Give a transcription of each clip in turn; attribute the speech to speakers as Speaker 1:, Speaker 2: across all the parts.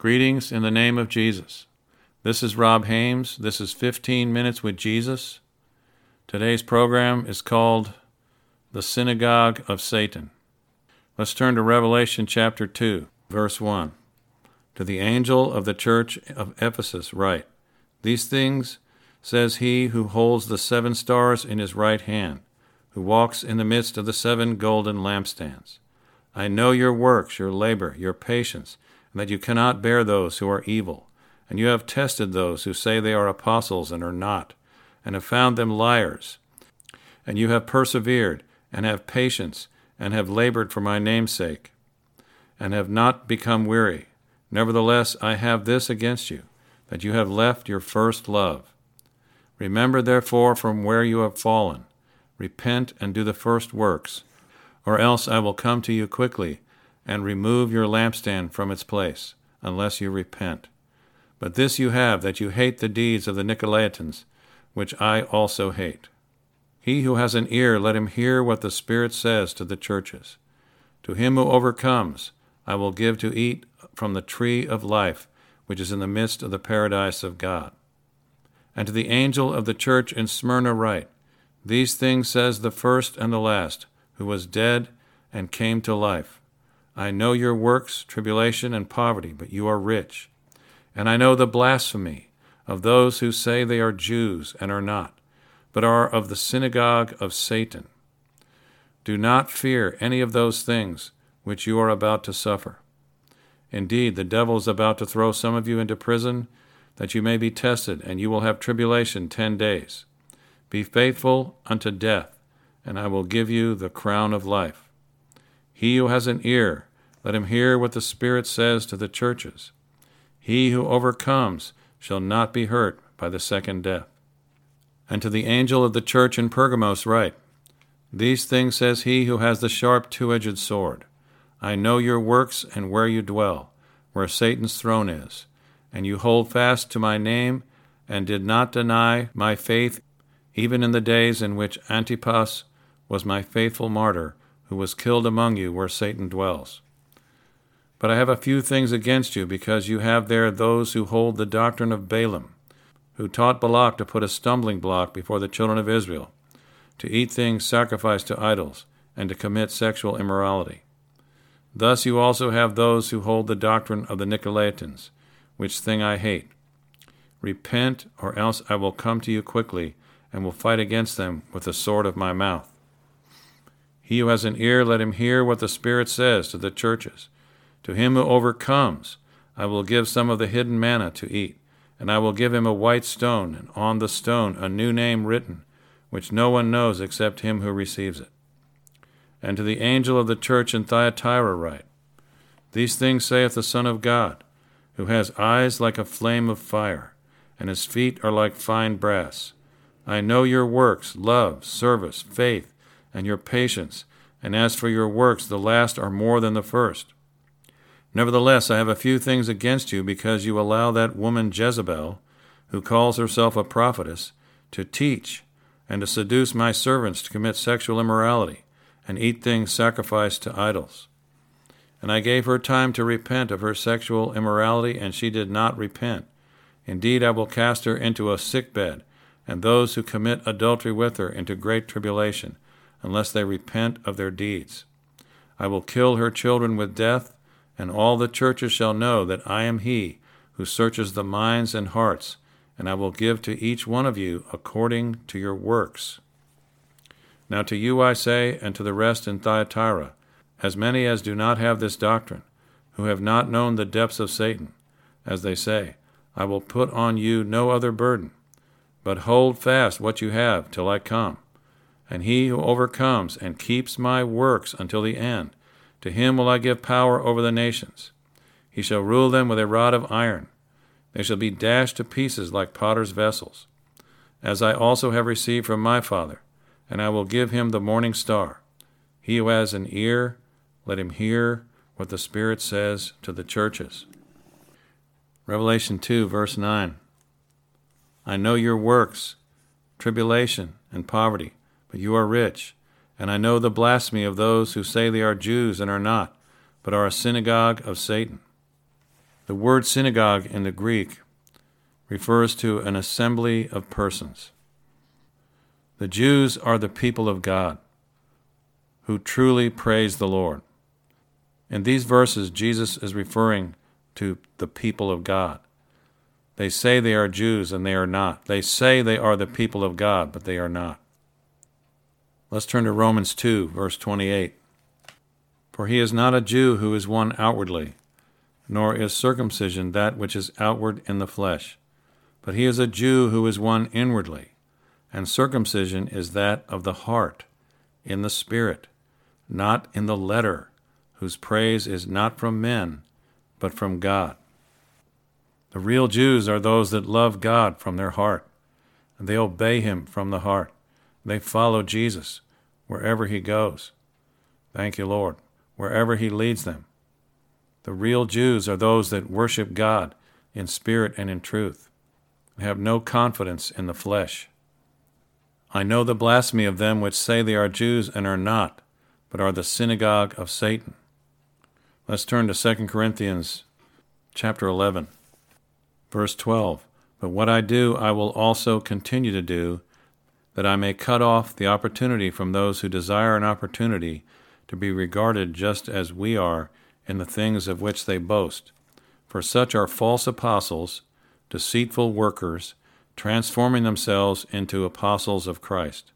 Speaker 1: Greetings in the name of Jesus. This is Rob Hames. This is 15 Minutes with Jesus. Today's program is called The Synagogue of Satan. Let's turn to Revelation chapter 2, verse 1. To the angel of the church of Ephesus, write These things says he who holds the seven stars in his right hand, who walks in the midst of the seven golden lampstands. I know your works, your labor, your patience and that you cannot bear those who are evil. And you have tested those who say they are apostles and are not, and have found them liars. And you have persevered, and have patience, and have labored for my name's sake, and have not become weary. Nevertheless, I have this against you, that you have left your first love. Remember, therefore, from where you have fallen. Repent and do the first works, or else I will come to you quickly and remove your lampstand from its place, unless you repent. But this you have, that you hate the deeds of the Nicolaitans, which I also hate. He who has an ear, let him hear what the Spirit says to the churches. To him who overcomes, I will give to eat from the tree of life, which is in the midst of the paradise of God. And to the angel of the church in Smyrna write, These things says the first and the last, who was dead and came to life. I know your works, tribulation, and poverty, but you are rich. And I know the blasphemy of those who say they are Jews and are not, but are of the synagogue of Satan. Do not fear any of those things which you are about to suffer. Indeed, the devil is about to throw some of you into prison, that you may be tested, and you will have tribulation ten days. Be faithful unto death, and I will give you the crown of life. He who has an ear, let him hear what the Spirit says to the churches. He who overcomes shall not be hurt by the second death. And to the angel of the church in Pergamos write These things says he who has the sharp two edged sword. I know your works and where you dwell, where Satan's throne is, and you hold fast to my name, and did not deny my faith, even in the days in which Antipas was my faithful martyr who was killed among you where Satan dwells. But I have a few things against you, because you have there those who hold the doctrine of Balaam, who taught Balak to put a stumbling block before the children of Israel, to eat things sacrificed to idols, and to commit sexual immorality. Thus you also have those who hold the doctrine of the Nicolaitans, which thing I hate. Repent, or else I will come to you quickly, and will fight against them with the sword of my mouth. He who has an ear, let him hear what the Spirit says to the churches. To him who overcomes, I will give some of the hidden manna to eat, and I will give him a white stone, and on the stone a new name written, which no one knows except him who receives it. And to the angel of the church in Thyatira write These things saith the Son of God, who has eyes like a flame of fire, and his feet are like fine brass. I know your works, love, service, faith, and your patience, and as for your works, the last are more than the first. Nevertheless, I have a few things against you, because you allow that woman Jezebel, who calls herself a prophetess, to teach and to seduce my servants to commit sexual immorality and eat things sacrificed to idols. And I gave her time to repent of her sexual immorality, and she did not repent. Indeed, I will cast her into a sick bed, and those who commit adultery with her into great tribulation unless they repent of their deeds. I will kill her children with death, and all the churches shall know that I am he who searches the minds and hearts, and I will give to each one of you according to your works. Now to you I say, and to the rest in Thyatira, as many as do not have this doctrine, who have not known the depths of Satan, as they say, I will put on you no other burden, but hold fast what you have till I come. And he who overcomes and keeps my works until the end, to him will I give power over the nations. He shall rule them with a rod of iron. They shall be dashed to pieces like potter's vessels, as I also have received from my Father, and I will give him the morning star. He who has an ear, let him hear what the Spirit says to the churches. Revelation 2, verse 9. I know your works, tribulation, and poverty but you are rich. And I know the blasphemy of those who say they are Jews and are not, but are a synagogue of Satan. The word synagogue in the Greek refers to an assembly of persons. The Jews are the people of God who truly praise the Lord. In these verses, Jesus is referring to the people of God. They say they are Jews and they are not. They say they are the people of God, but they are not. Let's turn to Romans 2, verse 28. For he is not a Jew who is one outwardly, nor is circumcision that which is outward in the flesh, but he is a Jew who is one inwardly, and circumcision is that of the heart, in the spirit, not in the letter, whose praise is not from men, but from God. The real Jews are those that love God from their heart, and they obey Him from the heart. They follow Jesus wherever He goes. Thank you, Lord. Wherever He leads them. The real Jews are those that worship God in spirit and in truth, and have no confidence in the flesh. I know the blasphemy of them which say they are Jews and are not, but are the synagogue of Satan. Let's turn to 2 Corinthians chapter 11. Verse 12 But what I do, I will also continue to do, that I may cut off the opportunity from those who desire an opportunity to be regarded just as we are in the things of which they boast. For such are false apostles, deceitful workers, transforming themselves into apostles of Christ.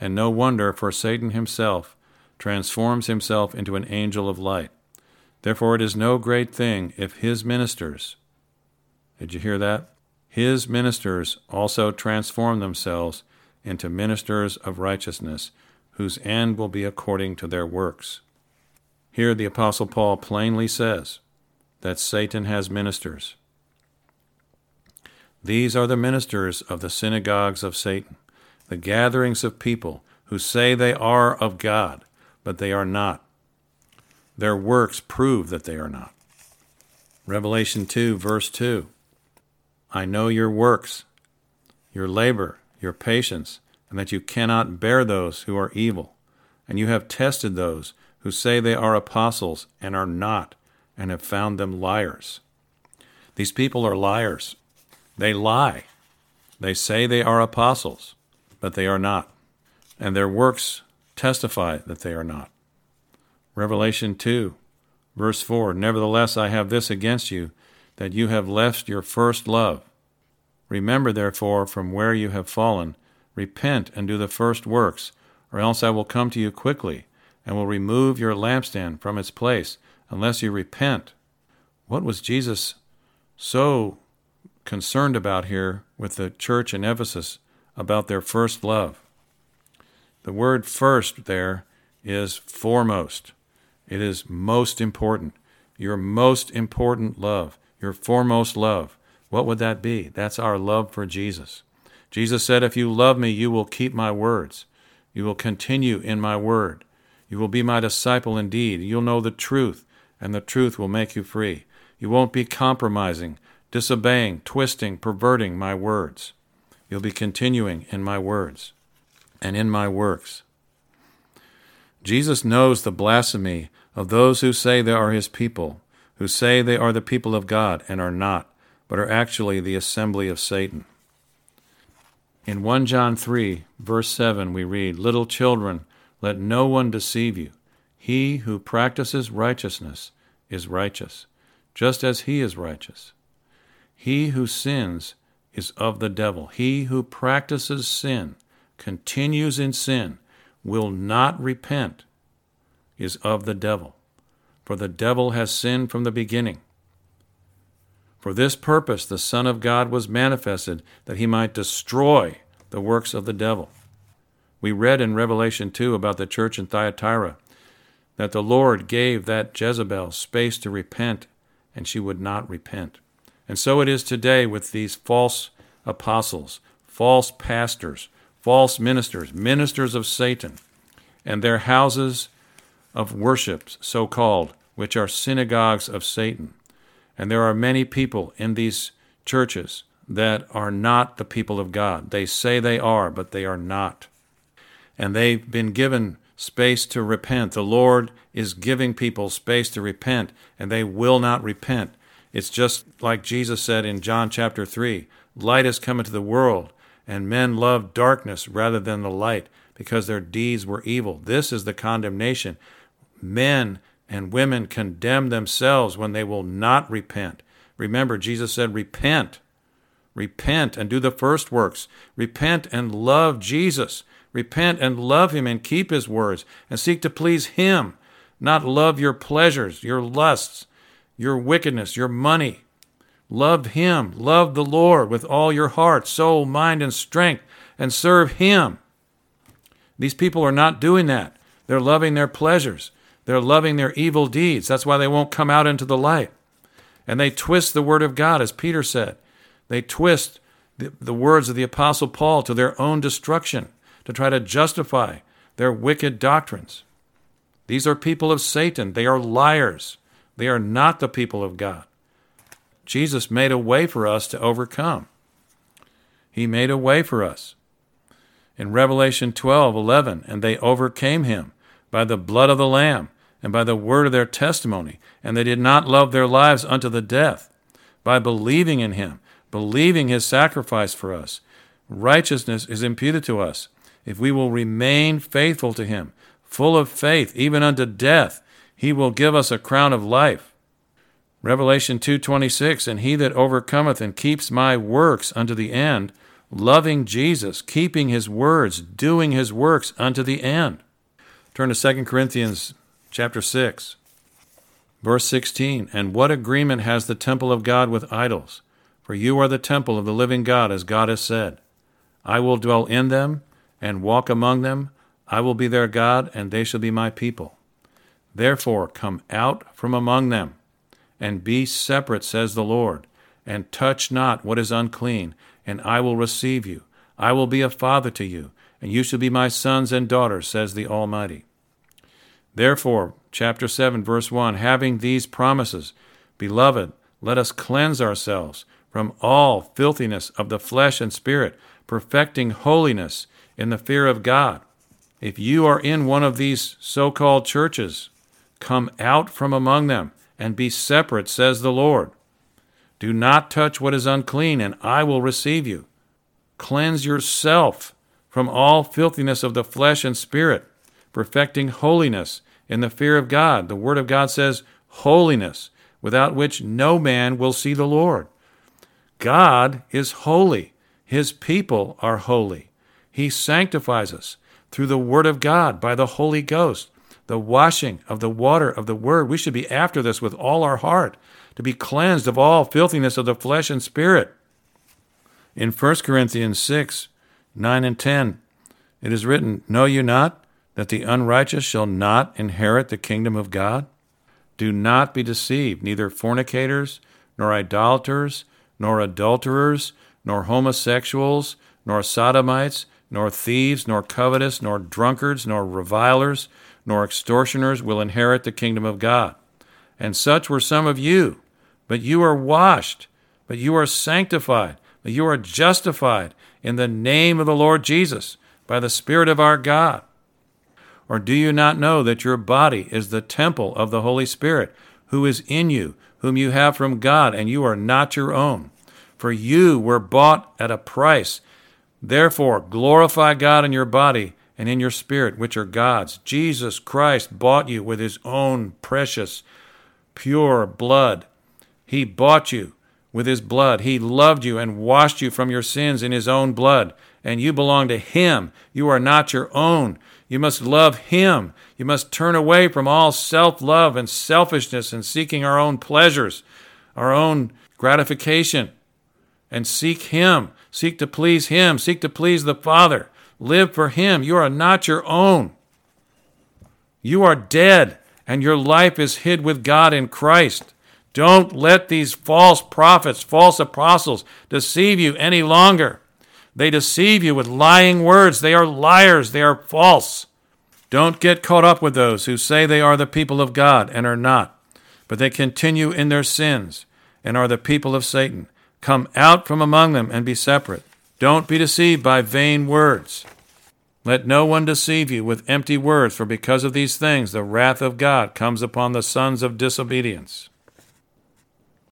Speaker 1: And no wonder, for Satan himself transforms himself into an angel of light. Therefore, it is no great thing if his ministers, did you hear that? His ministers also transform themselves into ministers of righteousness, whose end will be according to their works. Here the Apostle Paul plainly says that Satan has ministers. These are the ministers of the synagogues of Satan, the gatherings of people who say they are of God, but they are not. Their works prove that they are not. Revelation 2, verse 2. I know your works, your labor, your patience, and that you cannot bear those who are evil. And you have tested those who say they are apostles and are not, and have found them liars. These people are liars. They lie. They say they are apostles, but they are not. And their works testify that they are not. Revelation 2, verse 4 Nevertheless, I have this against you that you have left your first love. Remember, therefore, from where you have fallen, repent and do the first works, or else I will come to you quickly, and will remove your lampstand from its place, unless you repent. What was Jesus so concerned about here with the church in Ephesus about their first love? The word first there is foremost. It is most important. Your most important love your foremost love. What would that be? That's our love for Jesus. Jesus said, If you love me, you will keep my words. You will continue in my word. You will be my disciple indeed. You'll know the truth, and the truth will make you free. You won't be compromising, disobeying, twisting, perverting my words. You'll be continuing in my words and in my works. Jesus knows the blasphemy of those who say they are his people who say they are the people of God and are not, but are actually the assembly of Satan. In 1 John 3, verse 7, we read, Little children, let no one deceive you. He who practices righteousness is righteous, just as he is righteous. He who sins is of the devil. He who practices sin, continues in sin, will not repent, is of the devil for the devil has sinned from the beginning. For this purpose the Son of God was manifested, that he might destroy the works of the devil. We read in Revelation 2 about the church in Thyatira that the Lord gave that Jezebel space to repent, and she would not repent. And so it is today with these false apostles, false pastors, false ministers, ministers of Satan, and their houses of worship, so called, which are synagogues of Satan. And there are many people in these churches that are not the people of God. They say they are, but they are not. And they've been given space to repent. The Lord is giving people space to repent, and they will not repent. It's just like Jesus said in John chapter 3 Light has come into the world, and men love darkness rather than the light because their deeds were evil. This is the condemnation. Men and women condemn themselves when they will not repent. Remember, Jesus said, Repent. Repent and do the first works. Repent and love Jesus. Repent and love Him and keep His words and seek to please Him, not love your pleasures, your lusts, your wickedness, your money. Love Him. Love the Lord with all your heart, soul, mind, and strength, and serve Him. These people are not doing that. They're loving their pleasures. They're loving their evil deeds. That's why they won't come out into the light. And they twist the word of God, as Peter said. They twist the, the words of the Apostle Paul to their own destruction to try to justify their wicked doctrines. These are people of Satan. They are liars. They are not the people of God. Jesus made a way for us to overcome. He made a way for us. In Revelation 12 11, and they overcame him by the blood of the Lamb and by the word of their testimony, and they did not love their lives unto the death. By believing in him, believing his sacrifice for us. Righteousness is imputed to us if we will remain faithful to him, full of faith even unto death, he will give us a crown of life. Revelation 2:26 And he that overcometh and keeps my works unto the end, loving Jesus, keeping his words, doing his works unto the end. Turn to 2 Corinthians chapter 6 verse 16 And what agreement has the temple of God with idols? For you are the temple of the living God, as God has said. I will dwell in them and walk among them. I will be their God, and they shall be my people. Therefore, come out from among them, and be separate, says the Lord, and touch not what is unclean, and I will receive you. I will be a father to you, and you shall be my sons and daughters, says the Almighty. Therefore, chapter 7, verse 1 having these promises, Beloved, let us cleanse ourselves from all filthiness of the flesh and spirit, perfecting holiness in the fear of God. If you are in one of these so called churches, come out from among them and be separate, says the Lord. Do not touch what is unclean, and I will receive you. Cleanse yourself from all filthiness of the flesh and spirit, perfecting holiness in the fear of God. The Word of God says, holiness, without which no man will see the Lord. God is holy. His people are holy. He sanctifies us through the Word of God by the Holy Ghost, the washing of the water of the Word. We should be after this with all our heart, to be cleansed of all filthiness of the flesh and spirit. In 1 Corinthians 6 9 and 10, it is written, Know you not that the unrighteous shall not inherit the kingdom of God? Do not be deceived, neither fornicators, nor idolaters, nor adulterers, nor homosexuals, nor sodomites, nor thieves, nor covetous, nor drunkards, nor revilers, nor extortioners will inherit the kingdom of God. And such were some of you. But you are washed, but you are sanctified, but you are justified in the name of the Lord Jesus by the Spirit of our God. Or do you not know that your body is the temple of the Holy Spirit, who is in you, whom you have from God, and you are not your own. For you were bought at a price. Therefore, glorify God in your body and in your spirit, which are God's. Jesus Christ bought you with his own precious, pure blood. He bought you with his blood. He loved you and washed you from your sins in his own blood. And you belong to him. You are not your own. You must love Him. You must turn away from all self love and selfishness and seeking our own pleasures, our own gratification, and seek Him. Seek to please Him. Seek to please the Father. Live for Him. You are not your own. You are dead, and your life is hid with God in Christ. Don't let these false prophets, false apostles deceive you any longer. They deceive you with lying words. They are liars. They are false. Don't get caught up with those who say they are the people of God and are not, but they continue in their sins and are the people of Satan. Come out from among them and be separate. Don't be deceived by vain words. Let no one deceive you with empty words, for because of these things the wrath of God comes upon the sons of disobedience.